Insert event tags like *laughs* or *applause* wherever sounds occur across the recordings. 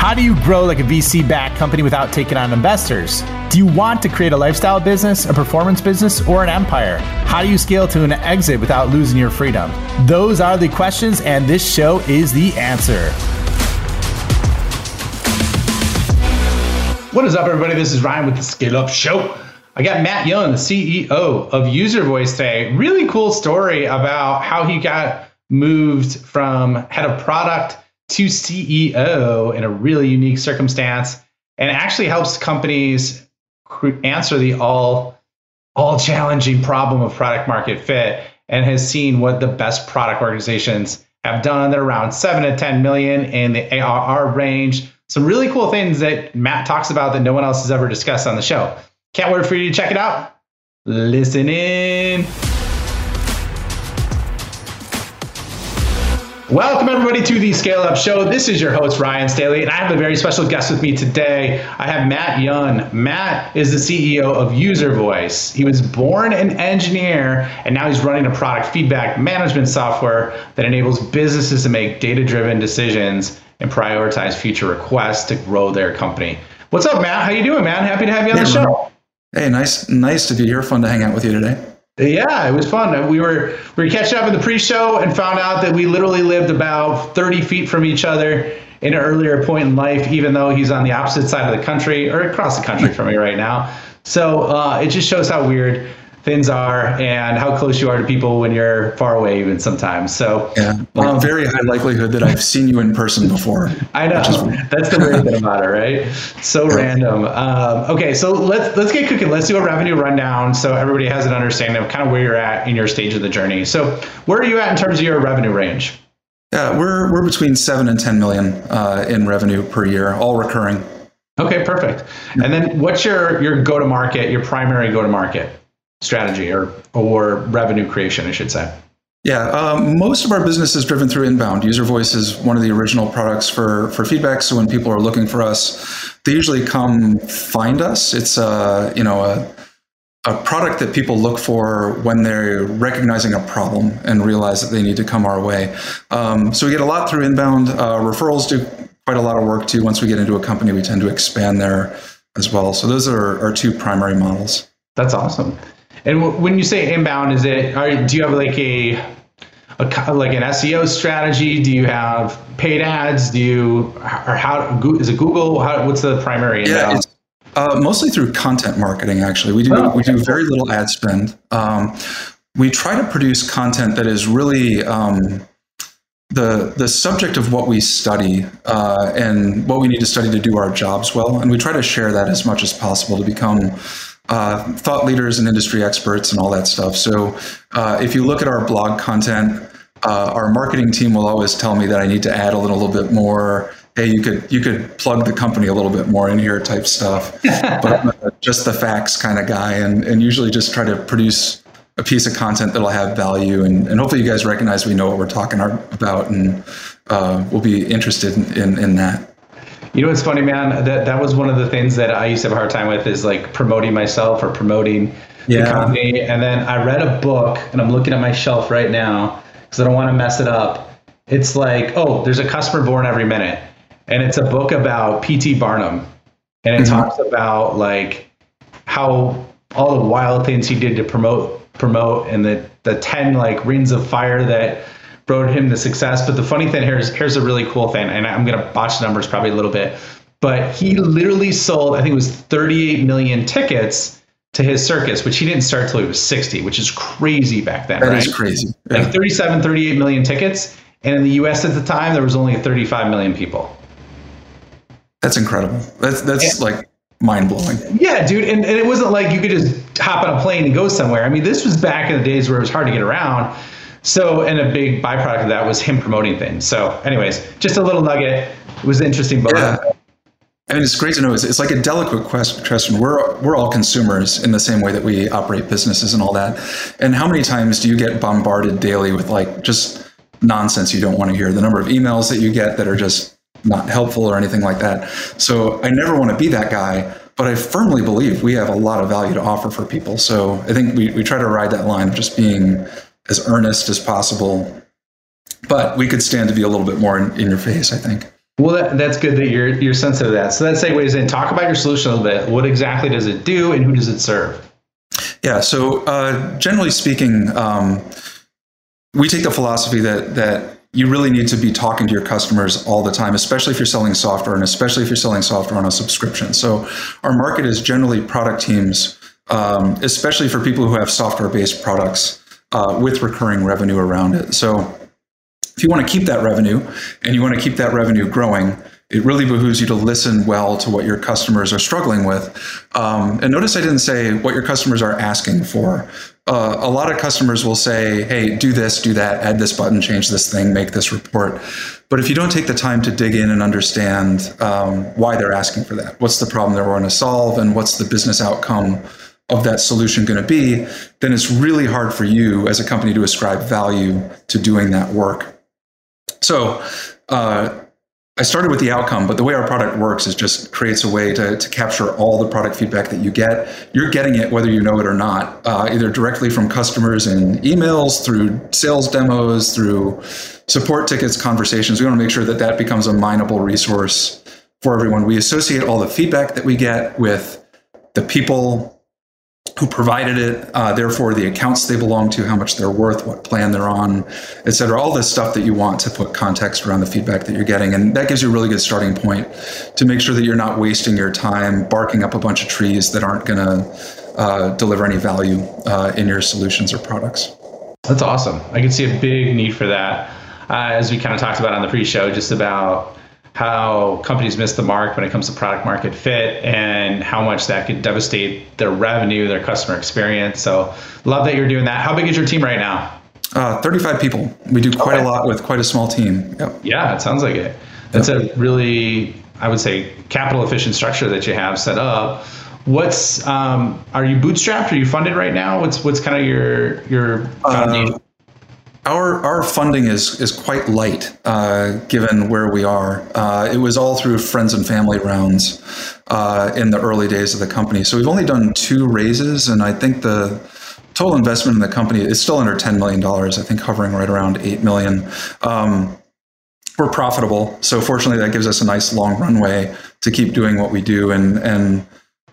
How do you grow like a VC backed company without taking on investors? Do you want to create a lifestyle business, a performance business, or an empire? How do you scale to an exit without losing your freedom? Those are the questions, and this show is the answer. What is up, everybody? This is Ryan with the Scale Up Show. I got Matt Young, the CEO of UserVoice today. Really cool story about how he got moved from head of product to CEO in a really unique circumstance and actually helps companies answer the all all challenging problem of product market fit and has seen what the best product organizations have done. They're around 7 to 10 million in the ARR range. Some really cool things that Matt talks about that no one else has ever discussed on the show. Can't wait for you to check it out. Listen in. Welcome, everybody, to the Scale Up Show. This is your host, Ryan Staley, and I have a very special guest with me today. I have Matt Young. Matt is the CEO of UserVoice. He was born an engineer, and now he's running a product feedback management software that enables businesses to make data driven decisions and prioritize future requests to grow their company. What's up, Matt? How you doing, man? Happy to have you on the show. Hey, nice, nice to be here. Fun to hang out with you today. Yeah, it was fun. We were we were catching up in the pre-show and found out that we literally lived about 30 feet from each other in an earlier point in life, even though he's on the opposite side of the country or across the country from me right now. So uh, it just shows how weird things are and how close you are to people when you're far away even sometimes. So yeah like um, very high likelihood that i've seen you in person before. I know. That's the weird thing about it right? So yeah. random. Um, okay so let's let's get cooking. Let's do a revenue rundown so everybody has an understanding of kind of where you're at in your stage of the journey. So where are you at in terms of your revenue range? Yeah we're we're between 7 and 10 million uh, in revenue per year all recurring. Okay perfect. And then what's your your go to market your primary go to market strategy or or revenue creation, I should say? Yeah, um, most of our business is driven through inbound. UserVoice is one of the original products for for feedback. So when people are looking for us, they usually come find us. It's a you know a a product that people look for when they're recognizing a problem and realize that they need to come our way. Um, so we get a lot through inbound. Uh, referrals do quite a lot of work too. Once we get into a company, we tend to expand there as well. So those are our two primary models. That's awesome. And w- when you say inbound, is it? Are, do you have like a, a like an SEO strategy? Do you have paid ads? Do you or how is it Google? How, what's the primary inbound? Yeah, uh, mostly through content marketing. Actually, we do oh, we do very little ad spend. Um, we try to produce content that is really um, the the subject of what we study uh, and what we need to study to do our jobs well, and we try to share that as much as possible to become uh, thought leaders and industry experts and all that stuff. So uh, if you look at our blog content, uh, our marketing team will always tell me that I need to add a little, little bit more. Hey, you could you could plug the company a little bit more in here, type stuff. *laughs* but I'm just the facts kind of guy, and and usually just try to produce a piece of content that'll have value, and, and hopefully you guys recognize we know what we're talking about, and uh, we'll be interested in, in, in that. You know what's funny, man? That that was one of the things that I used to have a hard time with is like promoting myself or promoting yeah. the company. And then I read a book, and I'm looking at my shelf right now because I don't want to mess it up. It's like, oh, there's a customer born every minute, and it's a book about P.T. Barnum, and it mm-hmm. talks about like how all the wild things he did to promote promote and the the 10 like rings of fire that brought him the success. But the funny thing here is here's a really cool thing, and I'm gonna botch the numbers probably a little bit, but he literally sold, I think it was 38 million tickets to his circus, which he didn't start till he was 60, which is crazy back then. That right? is crazy. Yeah. Like 37, 38 million tickets. And in the US at the time, there was only 35 million people. That's incredible. That's that's like mind blowing. Yeah, dude. And, and it wasn't like you could just hop on a plane and go somewhere. I mean, this was back in the days where it was hard to get around. So, and a big byproduct of that was him promoting things. So, anyways, just a little nugget. It was interesting book. Yeah. I mean, it's great to know. It's, it's like a delicate question. We're we're all consumers in the same way that we operate businesses and all that. And how many times do you get bombarded daily with like just nonsense you don't want to hear? The number of emails that you get that are just not helpful or anything like that. So I never want to be that guy, but I firmly believe we have a lot of value to offer for people. So I think we, we try to ride that line of just being as earnest as possible. But we could stand to be a little bit more in, in your face, I think. Well, that, that's good that you're you're sensitive to that. So that segues in. Talk about your solution a little bit. What exactly does it do, and who does it serve? Yeah. So uh, generally speaking, um, we take the philosophy that that you really need to be talking to your customers all the time, especially if you're selling software, and especially if you're selling software on a subscription. So our market is generally product teams, um, especially for people who have software-based products uh, with recurring revenue around it. So if you want to keep that revenue and you want to keep that revenue growing, it really behooves you to listen well to what your customers are struggling with. Um, and notice I didn't say what your customers are asking for. Uh, a lot of customers will say, hey, do this, do that, add this button, change this thing, make this report. But if you don't take the time to dig in and understand um, why they're asking for that, what's the problem they're want to solve, and what's the business outcome of that solution going to be, then it's really hard for you as a company to ascribe value to doing that work. So uh, I started with the outcome, but the way our product works is just creates a way to, to capture all the product feedback that you get. You're getting it whether you know it or not, uh, either directly from customers in emails, through sales demos, through support tickets, conversations. We want to make sure that that becomes a mineable resource for everyone. We associate all the feedback that we get with the people who provided it, uh, therefore the accounts they belong to, how much they're worth, what plan they're on, et cetera. All this stuff that you want to put context around the feedback that you're getting. And that gives you a really good starting point to make sure that you're not wasting your time barking up a bunch of trees that aren't going to uh, deliver any value uh, in your solutions or products. That's awesome. I can see a big need for that. Uh, as we kind of talked about on the pre-show, just about how companies miss the mark when it comes to product market fit and how much that could devastate their revenue, their customer experience. So, love that you're doing that. How big is your team right now? Uh, 35 people. We do quite okay. a lot with quite a small team. Yep. Yeah, it sounds like it. That's yep. a really, I would say, capital efficient structure that you have set up. What's um, are you bootstrapped? Are you funded right now? What's what's kind of your your foundation? Uh, our our funding is is quite light, uh, given where we are. Uh, it was all through friends and family rounds uh, in the early days of the company. So we've only done two raises, and I think the total investment in the company is still under ten million dollars. I think hovering right around eight million. Um, we're profitable, so fortunately that gives us a nice long runway to keep doing what we do and and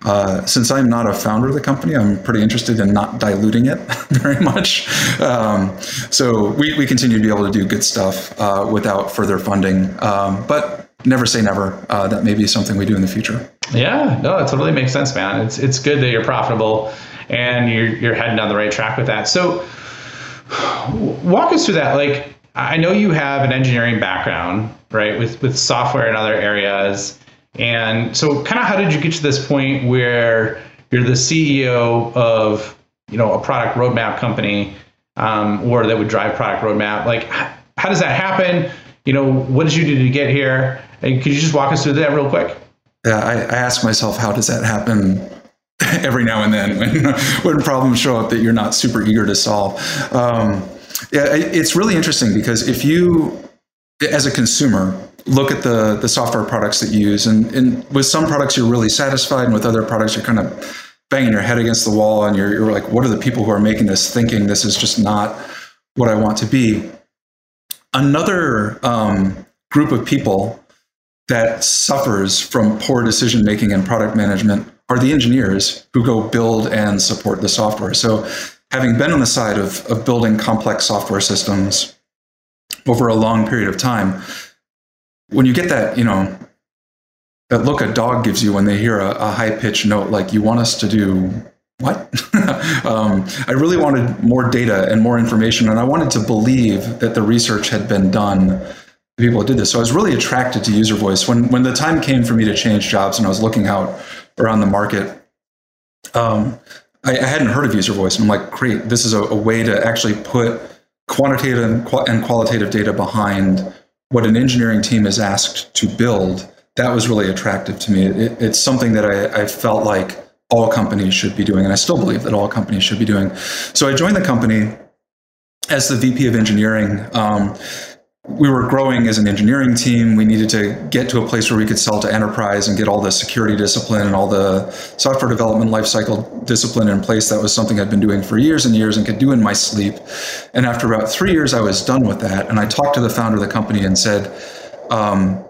uh, since I'm not a founder of the company, I'm pretty interested in not diluting it *laughs* very much. Um, so we, we continue to be able to do good stuff uh, without further funding. Um, but never say never. Uh, that may be something we do in the future. Yeah, no, it totally makes sense, man. It's it's good that you're profitable and you're you're heading down the right track with that. So walk us through that. Like I know you have an engineering background, right, with with software and other areas. And so, kind of, how did you get to this point where you're the CEO of, you know, a product roadmap company, um, or that would drive product roadmap? Like, how does that happen? You know, what did you do to get here? And could you just walk us through that real quick? Yeah, I, I ask myself, how does that happen *laughs* every now and then when *laughs* when problems show up that you're not super eager to solve? Um, yeah, it's really interesting because if you, as a consumer, look at the the software products that you use, and, and with some products you're really satisfied, and with other products you're kind of banging your head against the wall, and you're, you're like, what are the people who are making this thinking this is just not what I want to be? Another um, group of people that suffers from poor decision making and product management are the engineers who go build and support the software. So, having been on the side of, of building complex software systems over a long period of time, when you get that, you know, that look a dog gives you when they hear a, a high pitched note, like you want us to do what? *laughs* um, I really wanted more data and more information, and I wanted to believe that the research had been done. The people that did this, so I was really attracted to UserVoice. When when the time came for me to change jobs, and I was looking out around the market, um, I, I, hadn't heard of UserVoice, and I'm like, great, this is a, a way to actually put quantitative and, and qualitative data behind what an engineering team is asked to build, that was really attractive to me. It, it's something that I, I, felt like all companies should be doing, and I still believe that all companies should be doing. So I joined the company as the VP of engineering. Um, we were growing as an engineering team. We needed to get to a place where we could sell to enterprise and get all the security discipline and all the software development lifecycle discipline in place. That was something I'd been doing for years and years and could do in my sleep. And after about three years, I was done with that. And I talked to the founder of the company and said, um,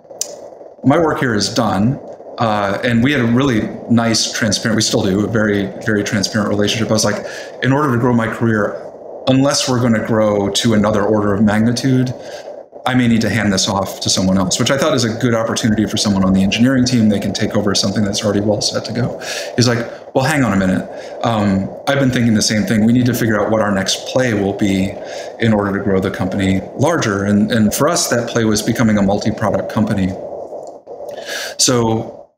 my work here is done. Uh, and we had a really nice, transparent, we still do a very, very transparent relationship. I was like, in order to grow my career, unless we're going to grow to another order of magnitude, I may need to hand this off to someone else, which I thought is a good opportunity for someone on the engineering team. They can take over something that's already well set to go. He's like, well, hang on a minute. Um, I've been thinking the same thing. We need to figure out what our next play will be in order to grow the company larger. And, and for us, that play was becoming a multi product company. So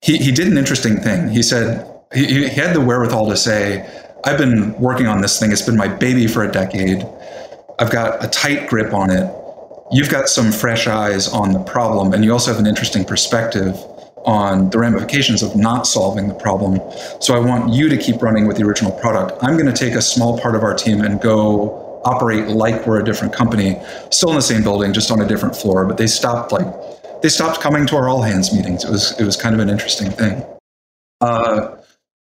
he, he did an interesting thing. He said, he, he had the wherewithal to say, I've been working on this thing. It's been my baby for a decade. I've got a tight grip on it you've got some fresh eyes on the problem, and you also have an interesting perspective on the ramifications of not solving the problem. So I want you to keep running with the original product. I'm going to take a small part of our team and go operate like we're a different company, still in the same building, just on a different floor. But they stopped like they stopped coming to our all hands meetings. It was it was kind of an interesting thing. Uh,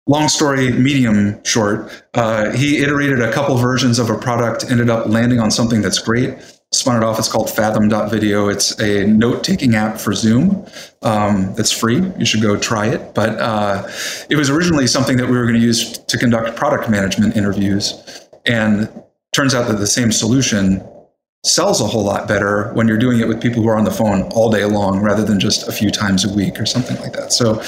long story, medium short. Uh, he iterated a couple versions of a product, ended up landing on something that's great spun it off. It's called Fathom.video. It's a note taking app for Zoom um, that's free. You should go try it. But uh, it was originally something that we were going to use to conduct product management interviews. And turns out that the same solution sells a whole lot better when you're doing it with people who are on the phone all day long rather than just a few times a week or something like that. So,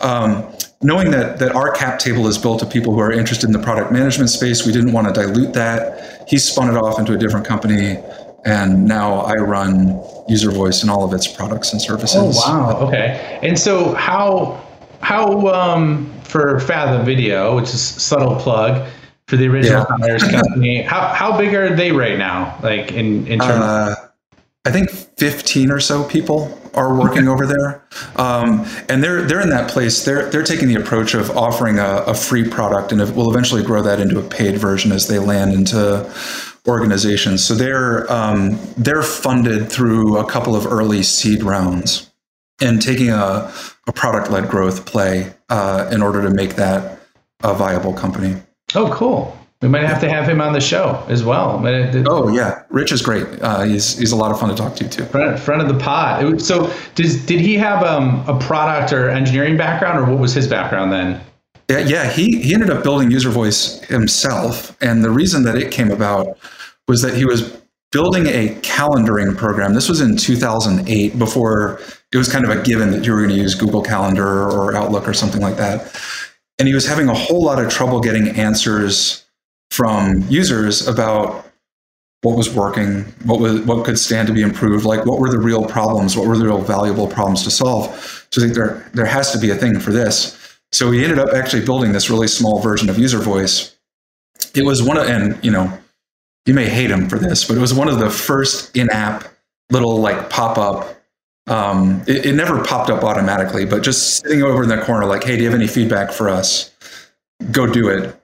um, knowing that that our cap table is built of people who are interested in the product management space, we didn't want to dilute that. He spun it off into a different company and now I run UserVoice and all of its products and services. Oh wow! Okay, and so how how um, for Fathom Video, which is subtle plug for the original yeah. *laughs* company, how how big are they right now? Like in in terms. Uh, I think 15 or so people are working over there, um, and they're they're in that place. They're they're taking the approach of offering a, a free product, and we'll eventually grow that into a paid version as they land into organizations. So they're um, they're funded through a couple of early seed rounds and taking a, a product led growth play uh, in order to make that a viable company. Oh, cool. We might have to have him on the show as well. Oh yeah, Rich is great. Uh, he's he's a lot of fun to talk to too. Front, front of the pot. So does did he have um, a product or engineering background, or what was his background then? Yeah, yeah, he he ended up building UserVoice himself, and the reason that it came about was that he was building a calendaring program. This was in 2008, before it was kind of a given that you were going to use Google Calendar or Outlook or something like that. And he was having a whole lot of trouble getting answers from users about what was working, what was what could stand to be improved, like what were the real problems, what were the real valuable problems to solve. So I think there there has to be a thing for this. So we ended up actually building this really small version of UserVoice. It was one of, and you know, you may hate him for this, but it was one of the first in-app little like pop-up. Um, it, it never popped up automatically, but just sitting over in the corner, like, hey, do you have any feedback for us? Go do it.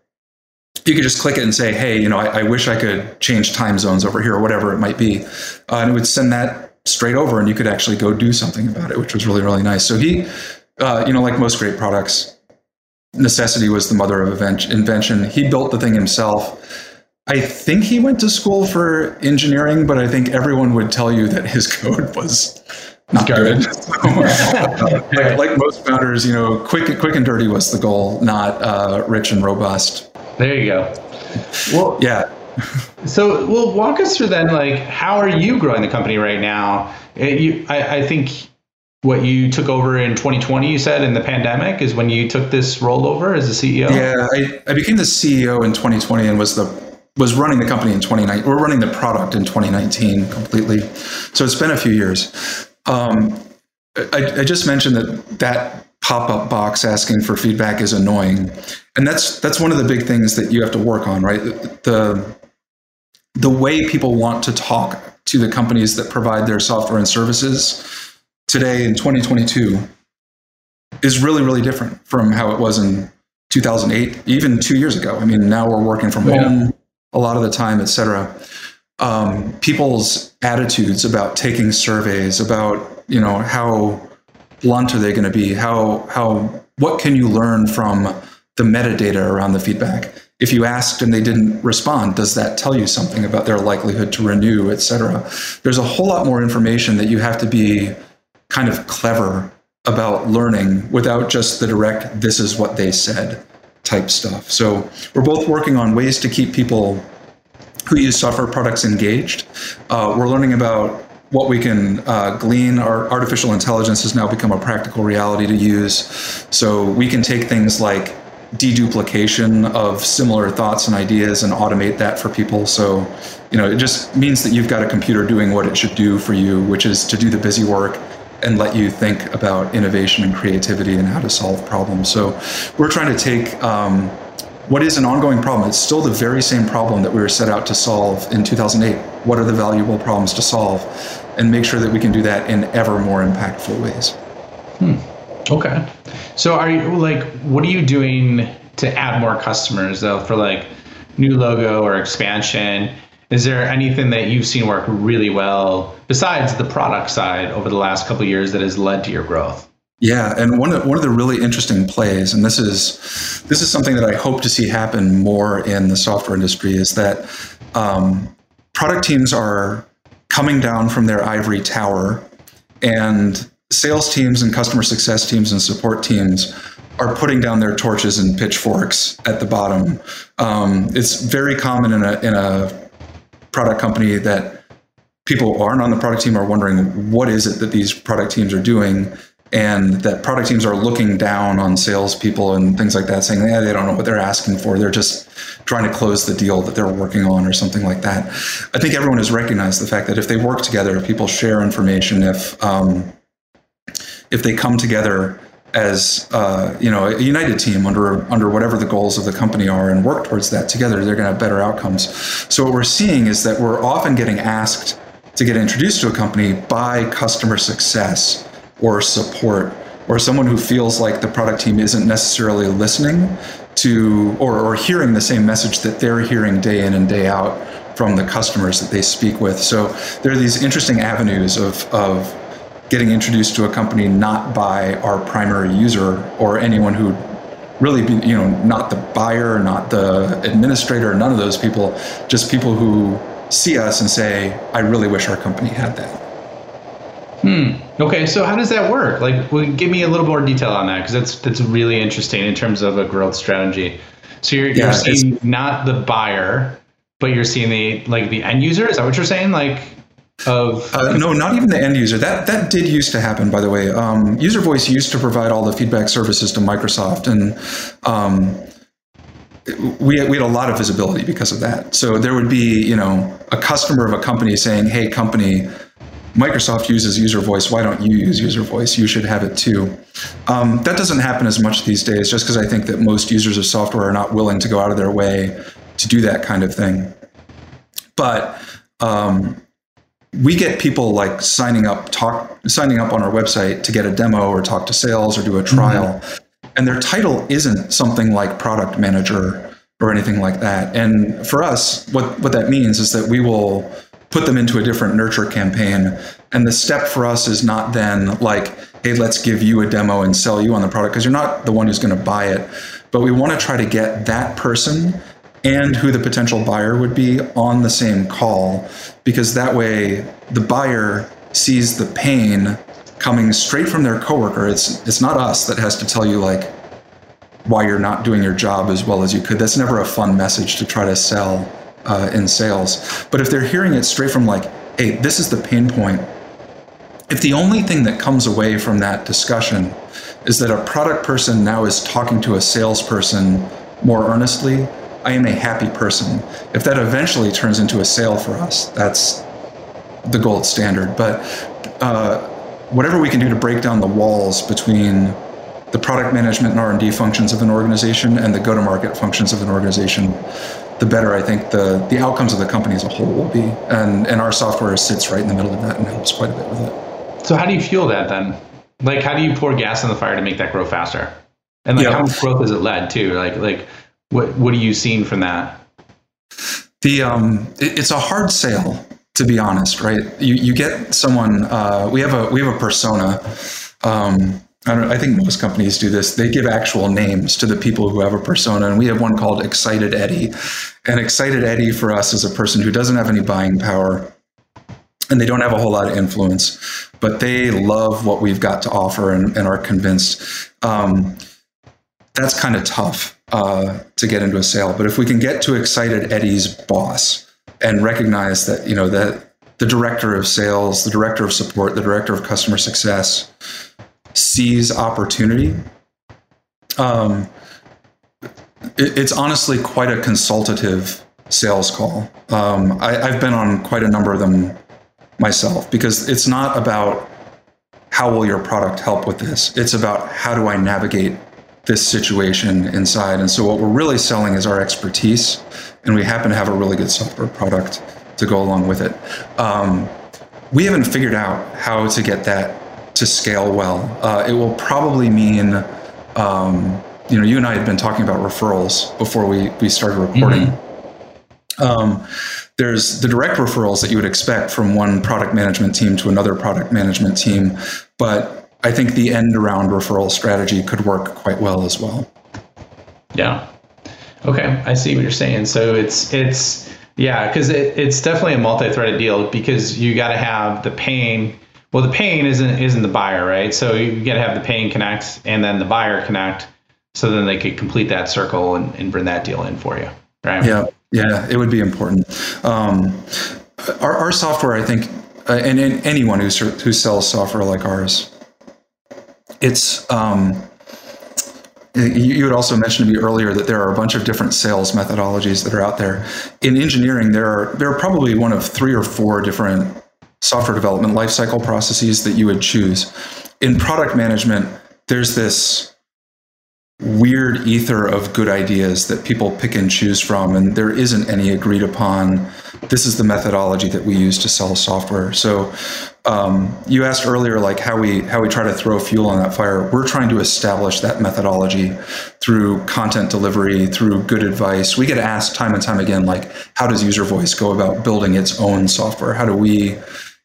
You could just click it and say, hey, you know, I, I wish I could change time zones over here or whatever it might be. Uh, and it would send that straight over and you could actually go do something about it, which was really, really nice. So he, uh, you know, like most great products, necessity was the mother of invention. He built the thing himself. I think he went to school for engineering, but I think everyone would tell you that his *laughs* code was not good. So, *laughs* like, like, most founders, you know, quick, quick and dirty was the goal, not uh, rich and robust. There you go. Well, yeah. so, well, walk us through then. Like, how are you growing the company right now? It, you, I, I think what you took over in 2020 you said in the pandemic is when you took this role over as the ceo yeah I, I became the ceo in 2020 and was the was running the company in 2019 we're running the product in 2019 completely. So it's been a few years. Um, I, I just mentioned that that pop-up box asking for feedback is annoying. And that's that's one of the big things that you have to work on right? The the way people want to talk to the companies that provide their software and services today in 2022 is really, really different from how it was in 2008, even two years ago. I mean, now we're working from yeah. home a lot of the time, et cetera. Um, people's attitudes about taking surveys, about you know how blunt are they going to be, how how what can you learn from the metadata around the feedback? If you asked and they didn't respond, does that tell you something about their likelihood to renew, et cetera? There's a whole lot more information that you have to be kind of clever about learning without just the direct, this is what they said type stuff. So we're both working on ways to keep people who use software products engaged. Uh, we're learning about what we can uh, glean. Our artificial intelligence has now become a practical reality to use. So we can take things like deduplication of similar thoughts and ideas and automate that for people. So, you know, it just means that you've got a computer doing what it should do for you, which is to do the busy work and let you think about innovation and creativity and how to solve problems. So, we're trying to take um, what is an ongoing problem. It's still the very same problem that we were set out to solve in 2008. What are the valuable problems to solve? And make sure that we can do that in ever more impactful ways. Hmm. Okay. So are you like what are you doing to add more customers though for like new logo or expansion? Is there anything that you've seen work really well besides the product side over the last couple years that has led to your growth? Yeah, and one of one of the really interesting plays, and this is this is something that I hope to see happen more in the software industry, is that um, product teams are coming down from their ivory tower, and sales teams and customer success teams and support teams are putting down their torches and pitchforks at the bottom. Um, it's very common in a in a product company that people aren't on the product team are wondering what is it that these product teams are doing and that product teams are looking down on salespeople and things like that, saying, yeah, they don't know what they're asking for. They're just trying to close the deal that they're working on or something like that. I think everyone has recognized the fact that if they work together, if people share information, if um, if they come together as uh, you know a united team under under whatever the goals of the company are and work towards that together, they're going to have better outcomes. So what we're seeing is that we're often getting asked to get introduced to a company by customer success or support or someone who feels like the product team isn't necessarily listening to or, or hearing the same message that they're hearing day in and day out from the customers that they speak with. So there are these interesting avenues of, of getting introduced to a company not by our primary user or anyone who really be, you know not the buyer not the administrator none of those people just people who see us and say i really wish our company had that Hmm. Okay. So how does that work? Like, well, give me a little more detail on that because that's that's really interesting in terms of a growth strategy. So you're, yeah, you're seeing not the buyer, but you're seeing the like the end user. Is that what you're saying? Like, of uh, no, not even the end user. That that did used to happen, by the way. Um, UserVoice used to provide all the feedback services to Microsoft, and um, we we had a lot of visibility because of that. So there would be you know a customer of a company saying, "Hey, company." Microsoft uses UserVoice. Why don't you use UserVoice? You should have it too. Um, that doesn't happen as much these days, just because I think that most users of software are not willing to go out of their way to do that kind of thing. But um, we get people like signing up, talk, signing up on our website to get a demo or talk to sales or do a trial, mm-hmm. and their title isn't something like product manager or anything like that. And for us, what what that means is that we will put them into a different nurture campaign. And the step for us is not then like, hey, let's give you a demo and sell you on the product because you're not the one who's going to buy it. But we want to try to get that person and who the potential buyer would be on the same call because that way the buyer sees the pain coming straight from their coworker. It's it's not us that has to tell you like why you're not doing your job as well as you could. That's never a fun message to try to sell uh, in sales. But if they're hearing it straight from like, hey, this is the pain point, if the only thing that comes away from that discussion is that a product person now is talking to a salesperson more earnestly, I am a happy person. If that eventually turns into a sale for us, that's the gold standard. But uh, whatever we can do to break down the walls between the product management and R&D functions of an organization and the go-to-market functions of an organization, the better I think the the outcomes of the company as a whole will be. And and our software sits right in the middle of that and helps quite a bit with it. So how do you fuel that then? Like how do you pour gas on the fire to make that grow faster? And like yeah. how much growth has it led to? Like like what what are you seeing from that? The um it, it's a hard sale to be honest, right? You you get someone uh, we have a we have a persona um, I, I, think most companies do this. They give actual names to the people who have a persona, and we have one called Excited Eddie. And Excited Eddie for us is a person who doesn't have any buying power, and they don't have a whole lot of influence, but they love what we've got to offer and, and are convinced. Um, that's kind of tough uh, to get into a sale. But if we can get to excited Eddie's boss and recognize that you know that the director of sales, the director of support, the director of customer success sees opportunity. Um, it, it's honestly quite a consultative sales call. Um, I, have been on quite a number of them myself because it's not about how will your product help with this. It's about how do I navigate this situation inside. And so what we're really selling is our expertise, and we happen to have a really good software product to go along with it. Um, we haven't figured out how to get that to scale well. Uh, it will probably mean, um, you know, you and I had been talking about referrals before we we started recording. Mm-hmm. Um, there's the direct referrals that you would expect from one product management team to another product management team, but I think the end around referral strategy could work quite well as well. Yeah. Okay, I see what you're saying. So it's it's yeah, because it, it's definitely a multi-threaded deal because you got to have the pain. Well, the pain isn't isn't the buyer, right? So you got to have the pain connect and then the buyer connect, so then they could complete that circle and, and bring that deal in for you, right? Yeah, yeah, it would be important. Um, our, our software, I think, uh, and, and anyone who who sells software like ours, it's um, you had also mentioned to me earlier that there are a bunch of different sales methodologies that are out there. In engineering, there are there are probably one of three or four different software development lifecycle processes that you would choose. In product management, there's this weird ether of good ideas that people pick and choose from, and there isn't any agreed upon. This is the methodology that we use to sell software. So, um, you asked earlier, like how we how we try to throw fuel on that fire. We're trying to establish that methodology through content delivery, through good advice. We get asked time and time again, like, how does UserVoice go about building its own software? How do we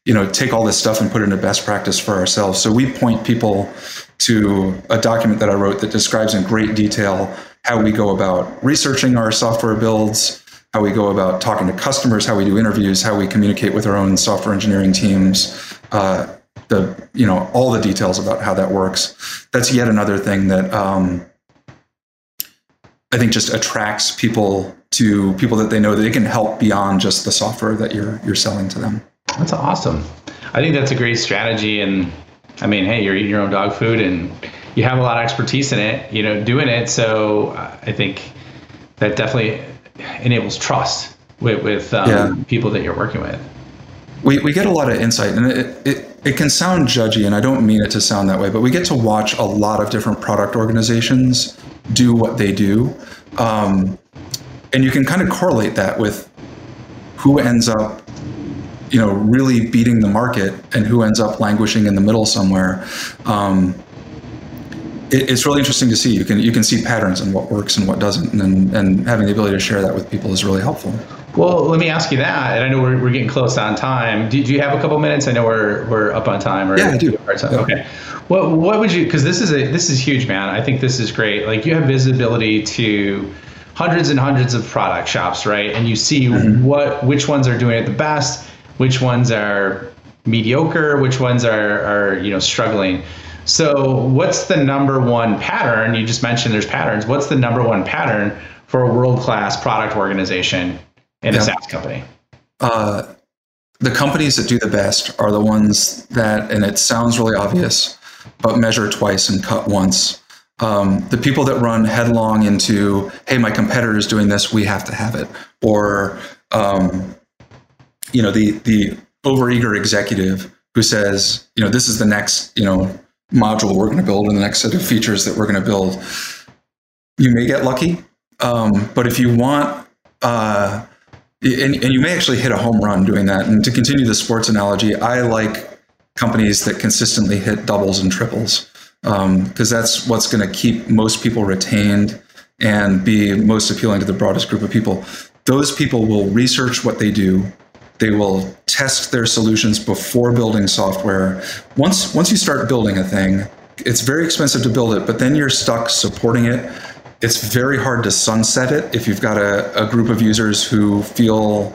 you know take all this stuff and put it into best practice for ourselves so we point people to a document that I wrote that describes in great detail how we go about researching our software builds, how we go about talking to customers, how we do interviews, how we communicate with our own software engineering teams. Uh, the you know all the details about how that works. That's yet another thing that um, I think just attracts people to people that they know that they can help beyond just the software that you're you're selling to them. That's awesome. I think that's a great strategy and I mean, hey, you're eating your own dog food and you have a lot of expertise in it, you know, doing it. So uh, I think that definitely enables trust with, with um, yeah. people that you're working with. We, we get a lot of insight and it, it, it can sound judgy and I don't mean it to sound that way, but we get to watch a lot of different product organizations do what they do. Um, and you can kind of correlate that with who ends up you know really beating the market and who ends up languishing in the middle somewhere um, it, it's really interesting to see. You can you can see patterns and what works and what doesn't and and having the ability to share that with people is really helpful. Well let me ask you that and i know we're, we're getting close on time. Do, do you have a couple minutes? I know we're we're up on time or yeah i do. Yeah. okay. What what would you because this is a this is huge man. I think this is great. Like you have visibility to hundreds and hundreds of product shops right? And you see mm-hmm. what which ones are doing it the best which ones are mediocre, which ones are, are you know struggling. So, what's the number one pattern? You just mentioned there's patterns. What's the number one pattern for a world class product organization in yeah. a SaaS company? Uh, the companies that do the best are the ones that, and it sounds really obvious, but measure twice and cut once. Um, the people that run headlong into, hey, my competitor is doing this, we have to have it, or um, you know the the overeager executive who says you know this is the next you know module we're going to build and the next set of features that we're going to build. You may get lucky um, but if you want uh, and, and you may actually hit a home run doing that. And to continue the sports analogy i like companies that consistently hit doubles and triples because um, that's what's going to keep most people retained and be most appealing to the broadest group of people. Those people will research what they do they will test their solutions before building software. Once once you start building a thing, it's very expensive to build it, but then you're stuck supporting it. It's very hard to sunset it if you've got a, a group of users who feel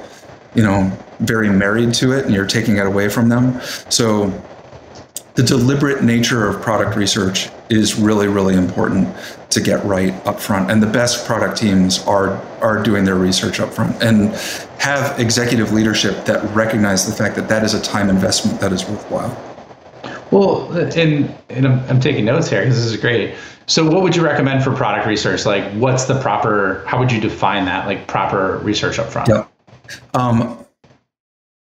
you know, very married to it and you're taking it away from them. So the deliberate nature of product research is really, really important to get right up front. And the best product teams are are doing their research up front and have executive leadership that recognize the fact that that is a time investment that is worthwhile. Well, and, and I'm, I'm taking notes here because this is great. So, what would you recommend for product research? Like, what's the proper? How would you define that? Like, proper research up front. Yeah. Um,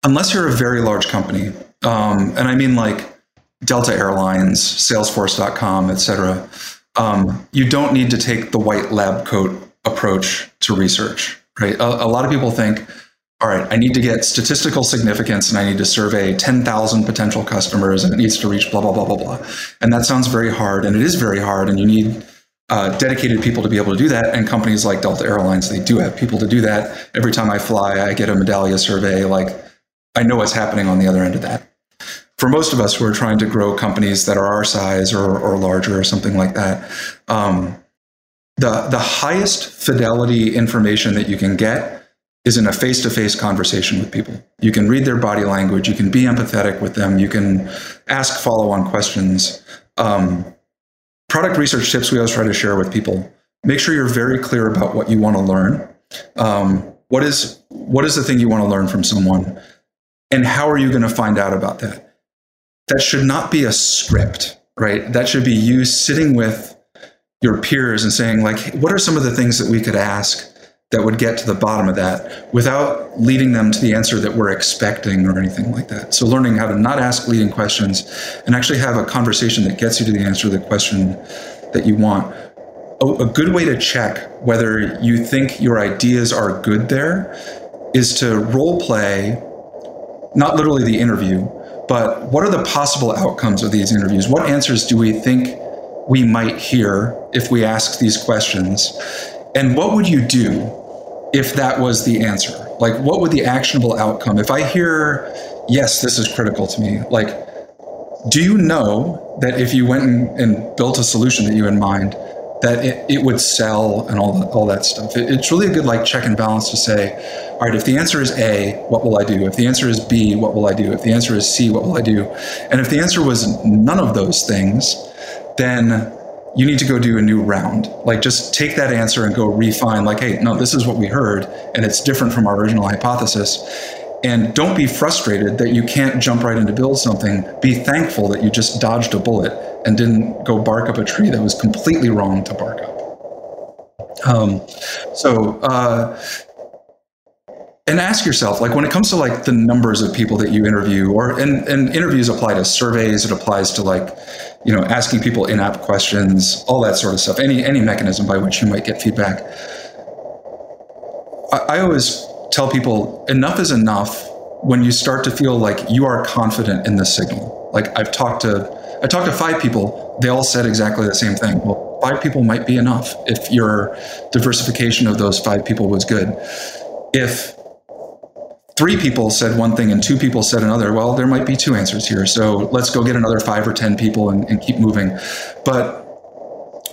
unless you're a very large company, um, and I mean like Delta Airlines, Salesforce.com, et cetera, um, you don't need to take the white lab coat approach to research, right? A, a, lot of people think, all right, I need to get statistical significance and I need to survey 10,000 potential customers and it needs to reach blah, blah, blah, blah, blah. And that sounds very hard and it is very hard and you need uh, dedicated people to be able to do that. And companies like Delta Airlines, they do have people to do that. Every time I fly, I get a Medallia survey. Like I know what's happening on the other end of that for most of us who are trying to grow companies that are our size or, or larger or something like that, um, the, the highest fidelity information that you can get is in a face to face conversation with people. You can read their body language, you can be empathetic with them, you can ask follow on questions. Um, product research tips we always try to share with people make sure you're very clear about what you want to learn. Um, what is what is the thing you want to learn from someone, and how are you going to find out about that? That should not be a script, right? That should be you sitting with your peers and saying, like, what are some of the things that we could ask that would get to the bottom of that without leading them to the answer that we're expecting or anything like that. So, learning how to not ask leading questions and actually have a conversation that gets you to the answer to the question that you want. A, good way to check whether you think your ideas are good there is to role play, not literally the interview, but what are the possible outcomes of these interviews? What answers do we think we might hear if we ask these questions? And what would you do if that was the answer? Like, what would the actionable outcome? If I hear, yes, this is critical to me, like, do you know that if you went and, and built a solution that you had in mind, that it, it would sell and all that, all that stuff. It, it's really a good like check and balance to say, all right, if the answer is A, what will I do? If the answer is B, what will I do? If the answer is C, what will I do? And if the answer was none of those things, then you need to go do a new round. Like just take that answer and go refine like, hey, no, this is what we heard and it's different from our original hypothesis. And don't be frustrated that you can't jump right into build something. Be thankful that you just dodged a bullet and didn't go bark up a tree that was completely wrong to bark up. Um, so, uh, and ask yourself, like when it comes to like the numbers of people that you interview, or and, and interviews apply to surveys, it applies to like, you know, asking people in-app questions, all that sort of stuff. Any any mechanism by which you might get feedback. I, I always tell people enough is enough when you start to feel like you are confident in the signal. Like I've talked to I talked to five people. They all said exactly the same thing. Well, five people might be enough if your diversification of those five people was good. If three people said one thing and two people said another, well, there might be two answers here. So let's go get another five or 10 people and, and keep moving. But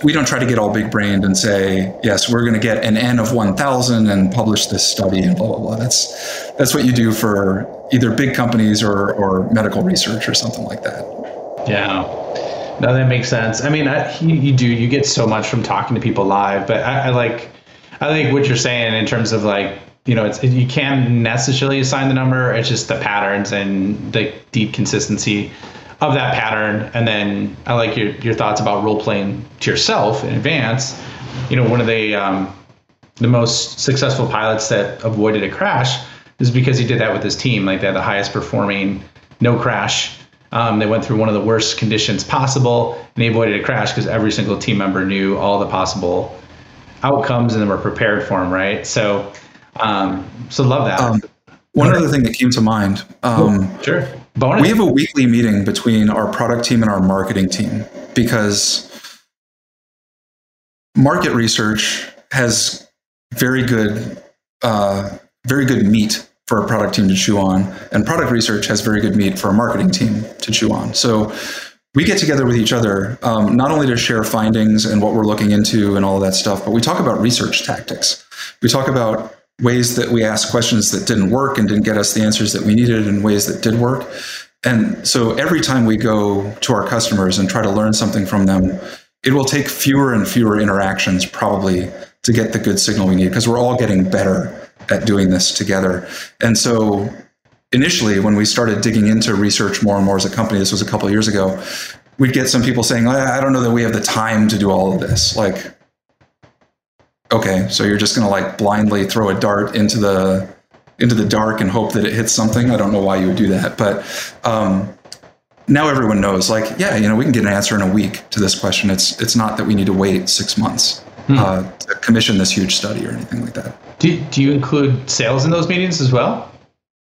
we don't try to get all big brained and say, yes, we're going to get an N of 1,000 and publish this study and blah, blah, blah. That's, that's what you do for either big companies or, or medical research or something like that. Yeah. No, that makes sense. I mean, I, you, you, do, you get so much from talking to people live, but I, I like, I think what you're saying in terms of like, you know, it's, you can't necessarily assign the number. It's just the patterns and the deep consistency of that pattern. And then I like your, your thoughts about role playing to yourself in advance. You know, one of the, um, the most successful pilots that avoided a crash is because he did that with his team. Like they had the highest performing, no crash um, they went through one of the worst conditions possible, and they avoided a crash because every single team member knew all the possible outcomes and then were prepared for them. Right. So, um, so love that. Um, one other thing that came to mind. Um, sure. Bonus. We have a weekly meeting between our product team and our marketing team because market research has very good, uh, very good meat for a product team to chew on, and product research has very good meat for a marketing team to chew on. So we get together with each other um, not only to share findings and what we're looking into and all of that stuff, but we talk about research tactics. We talk about ways that we asked questions that didn't work and didn't get us the answers that we needed in ways that did work. And so every time we go to our customers and try to learn something from them, it will take fewer and fewer interactions probably to get the good signal we need because we're all getting better at doing this together. And so initially when we started digging into research more and more as a company, this was a couple years ago, we'd get some people saying, I don't know that we have the time to do all of this. Like, okay, so you're just going to like blindly throw a dart into the into the dark and hope that it hits something. I don't know why you would do that, but um, now everyone knows. Like, yeah, you know, we can get an answer in a week to this question. It's it's not that we need to wait six months hmm. uh, to commission this huge study or anything like that. Do Do you include sales in those meetings as well?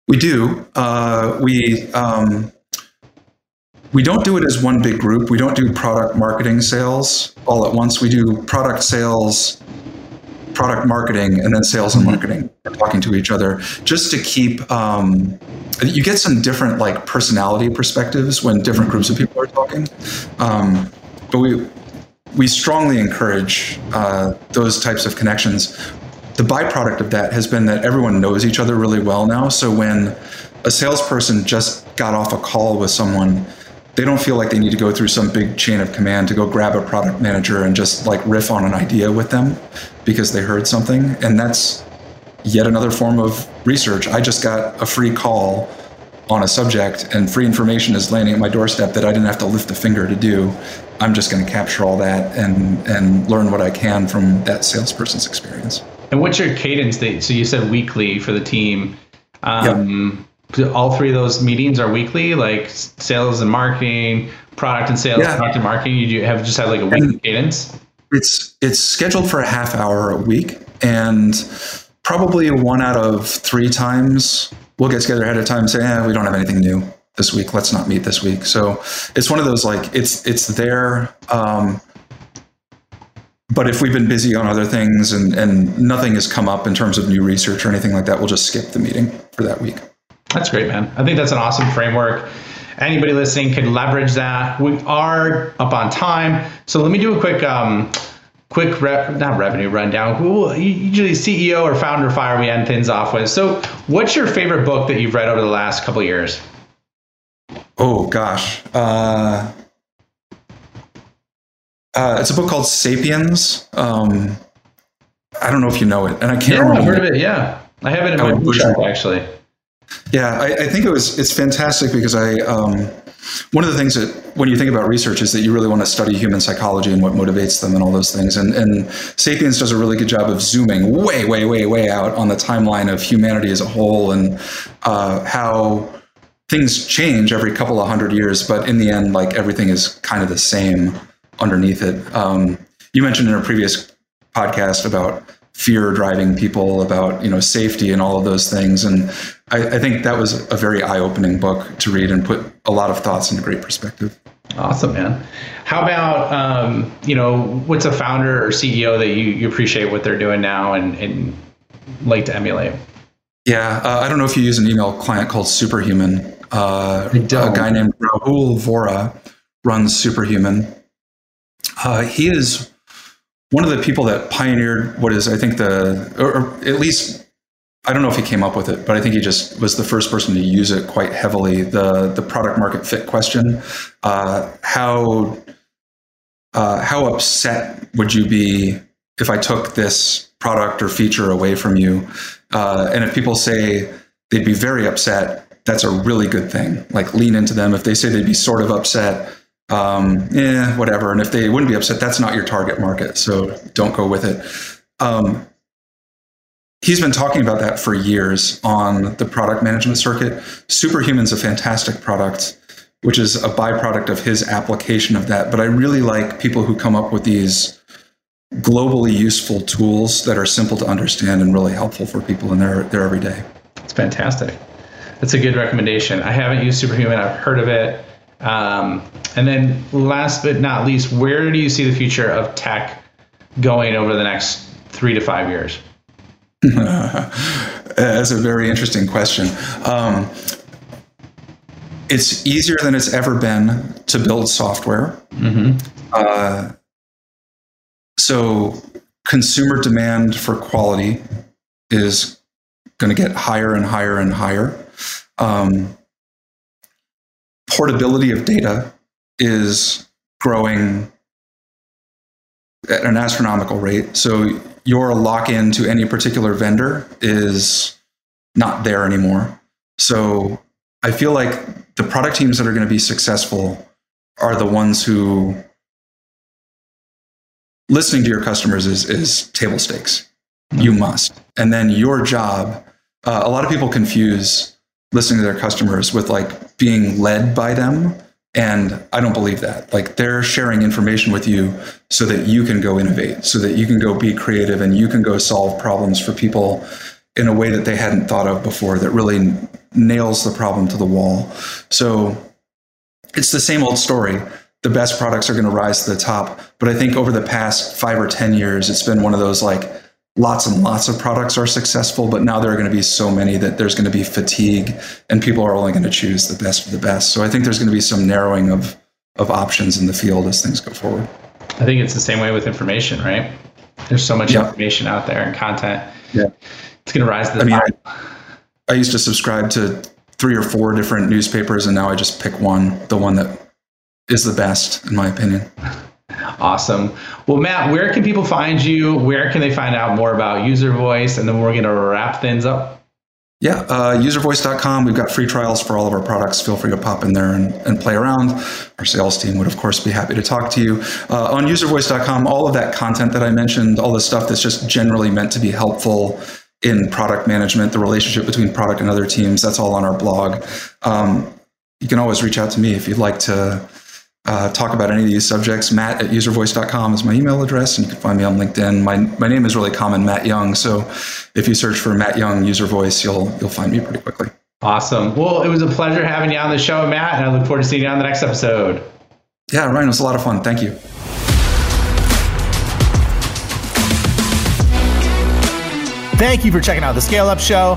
We do. Uh, we um, we don't do it as one big group. We don't do product marketing sales all at once. We do product sales product marketing and then sales and marketing talking to each other just to keep um, you get some different like personality perspectives when different groups of people are talking um, but we we strongly encourage uh, those types of connections the byproduct of that has been that everyone knows each other really well now so when a salesperson just got off a call with someone they don't feel like they need to go through some big chain of command to go grab a product manager and just like riff on an idea with them because they heard something. And that's yet another form of research. I just got a free call on a subject and free information is landing at my doorstep that I didn't have to lift a finger to do. I'm just going to capture all that and and learn what I can from that salesperson's experience. And what's your cadence? That, so you said weekly for the team. Um, yep all three of those meetings are weekly, like sales and marketing, product and sales, yeah. product and marketing. You have just have like a weekly cadence. It's it's scheduled for a half hour a week, and probably one out of three times we'll get together ahead of time and say, "Yeah, we don't have anything new this week. Let's not meet this week." So it's one of those like it's it's there. Um, but if we've been busy on other things and, and nothing has come up in terms of new research or anything like that, we'll just skip the meeting for that week. That's great, man. I think that's an awesome framework. Anybody listening can leverage that. We are up on time, so let me do a quick, um, quick rep, not revenue rundown. Who usually CEO or founder fire we end things off with. So, what's your favorite book that you've read over the last couple years? Oh gosh, uh, uh, it's a book called *Sapiens*. Um, I don't know if you know it, and I can't. Yeah, remember. I've heard of it. Yeah, I have it in my bookshelf actually. Yeah, I, I, think it was it's fantastic because I um, one of the things that when you think about research is that you really want to study human psychology and what motivates them and all those things. And, and Sapiens does a really good job of zooming way, way, way, way out on the timeline of humanity as a whole and uh, how things change every couple of hundred years, but in the end, like everything is kind of the same underneath it. Um, you mentioned in a previous podcast about fear driving people about you know safety and all of those things. And I, I, think that was a very eye-opening book to read and put a lot of thoughts into great perspective. Awesome man. How about um, you know what's a founder or ceo that you, you appreciate what they're doing now and, and like to emulate? Yeah uh, i don't know if you use an email client called superhuman. Uh, a guy named Rahul Vohra runs superhuman uh, he is one of the people that pioneered what is, I think, the, or, or, at least, I don't know if he came up with it, but I think he just was the first person to use it quite heavily. The the product market fit question. Uh, how uh, how upset would you be if I took this product or feature away from you? Uh, and if people say they'd be very upset, that's a really good thing. Like lean into them. If they say they'd be sort of upset, um, eh, whatever. And if they wouldn't be upset, that's not your target market. So don't go with it. Um, he's been talking about that for years on the product management circuit. Superhuman's a fantastic product, which is a byproduct of his application of that. But I really like people who come up with these globally useful tools that are simple to understand and really helpful for people in their, their everyday. It's fantastic. That's a good recommendation. I haven't used Superhuman. I've heard of it. Um, and then last but not least, where do you see the future of tech going over the next three to five years? *laughs* That's a very interesting question. Um, it's easier than it's ever been to build software. Mm-hmm. Uh, so consumer demand for quality is going to get higher and higher and higher. Um, portability of data is growing at an astronomical rate. So your lock in to any particular vendor is not there anymore. So I feel like the product teams that are going to be successful are the ones who listening to your customers is, is table stakes. Mm-hmm. You must. And then your job, uh, a lot of people confuse listening to their customers with like being led by them. And I don't believe that. Like they're sharing information with you so that you can go innovate, so that you can go be creative and you can go solve problems for people in a way that they hadn't thought of before that really nails the problem to the wall. So it's the same old story. The best products are going to rise to the top. But I think over the past five or 10 years, it's been one of those like, lots and lots of products are successful, but now there are going to be so many that there's going to be fatigue and people are only going to choose the best of the best. So I think there's going to be some narrowing of, of options in the field as things go forward. I think it's the same way with information, right? There's so much yeah. information out there and content. Yeah. It's going to rise to the I mean, I, I used to subscribe to three or four different newspapers and now I just pick one, the one that is the best in my opinion. *laughs* Awesome. Well, Matt, where can people find you? Where can they find out more about UserVoice? And then we're going to wrap things up. Yeah, uh, uservoice.com. We've got free trials for all of our products. Feel free to pop in there and, and play around. Our sales team would, of course, be happy to talk to you. Uh, on uservoice.com, all of that content that I mentioned, all the stuff that's just generally meant to be helpful in product management, the relationship between product and other teams, that's all on our blog. Um, you can always reach out to me if you'd like to uh, talk about any of these subjects, matt at uservoice.com is my email address, and you can find me on LinkedIn. My, my name is really common, Matt Young. So if you search for Matt Young UserVoice, you'll, you'll find me pretty quickly. Awesome. Well, it was a pleasure having you on the show, Matt, and I look forward to seeing you on the next episode. Yeah, Ryan, it was a lot of fun. Thank you. Thank you for checking out the Scale Up Show.